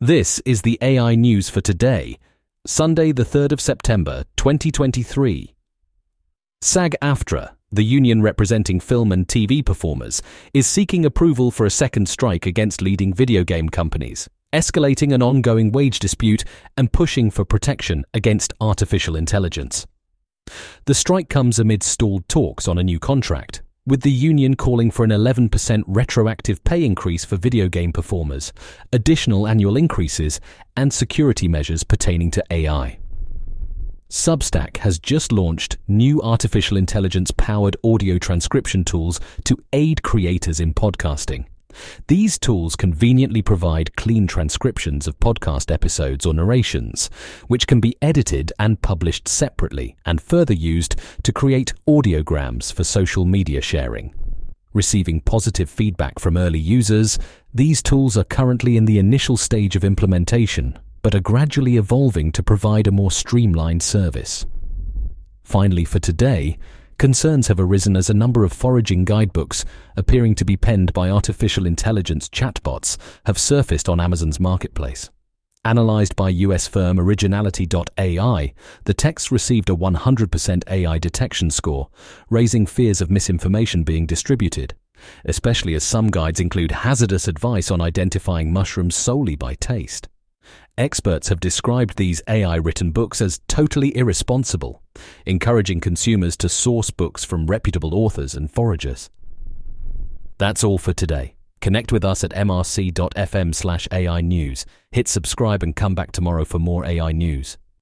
This is the AI news for today, Sunday, the 3rd of September, 2023. SAG AFTRA, the union representing film and TV performers, is seeking approval for a second strike against leading video game companies, escalating an ongoing wage dispute and pushing for protection against artificial intelligence. The strike comes amid stalled talks on a new contract, with the union calling for an 11% retroactive pay increase for video game performers, additional annual increases, and security measures pertaining to AI. Substack has just launched new artificial intelligence powered audio transcription tools to aid creators in podcasting. These tools conveniently provide clean transcriptions of podcast episodes or narrations, which can be edited and published separately and further used to create audiograms for social media sharing. Receiving positive feedback from early users, these tools are currently in the initial stage of implementation, but are gradually evolving to provide a more streamlined service. Finally, for today, Concerns have arisen as a number of foraging guidebooks, appearing to be penned by artificial intelligence chatbots, have surfaced on Amazon's marketplace. Analyzed by US firm Originality.ai, the texts received a 100% AI detection score, raising fears of misinformation being distributed, especially as some guides include hazardous advice on identifying mushrooms solely by taste. Experts have described these AI written books as totally irresponsible, encouraging consumers to source books from reputable authors and foragers. That's all for today. Connect with us at mrc.fm slash AI news. Hit subscribe and come back tomorrow for more AI news.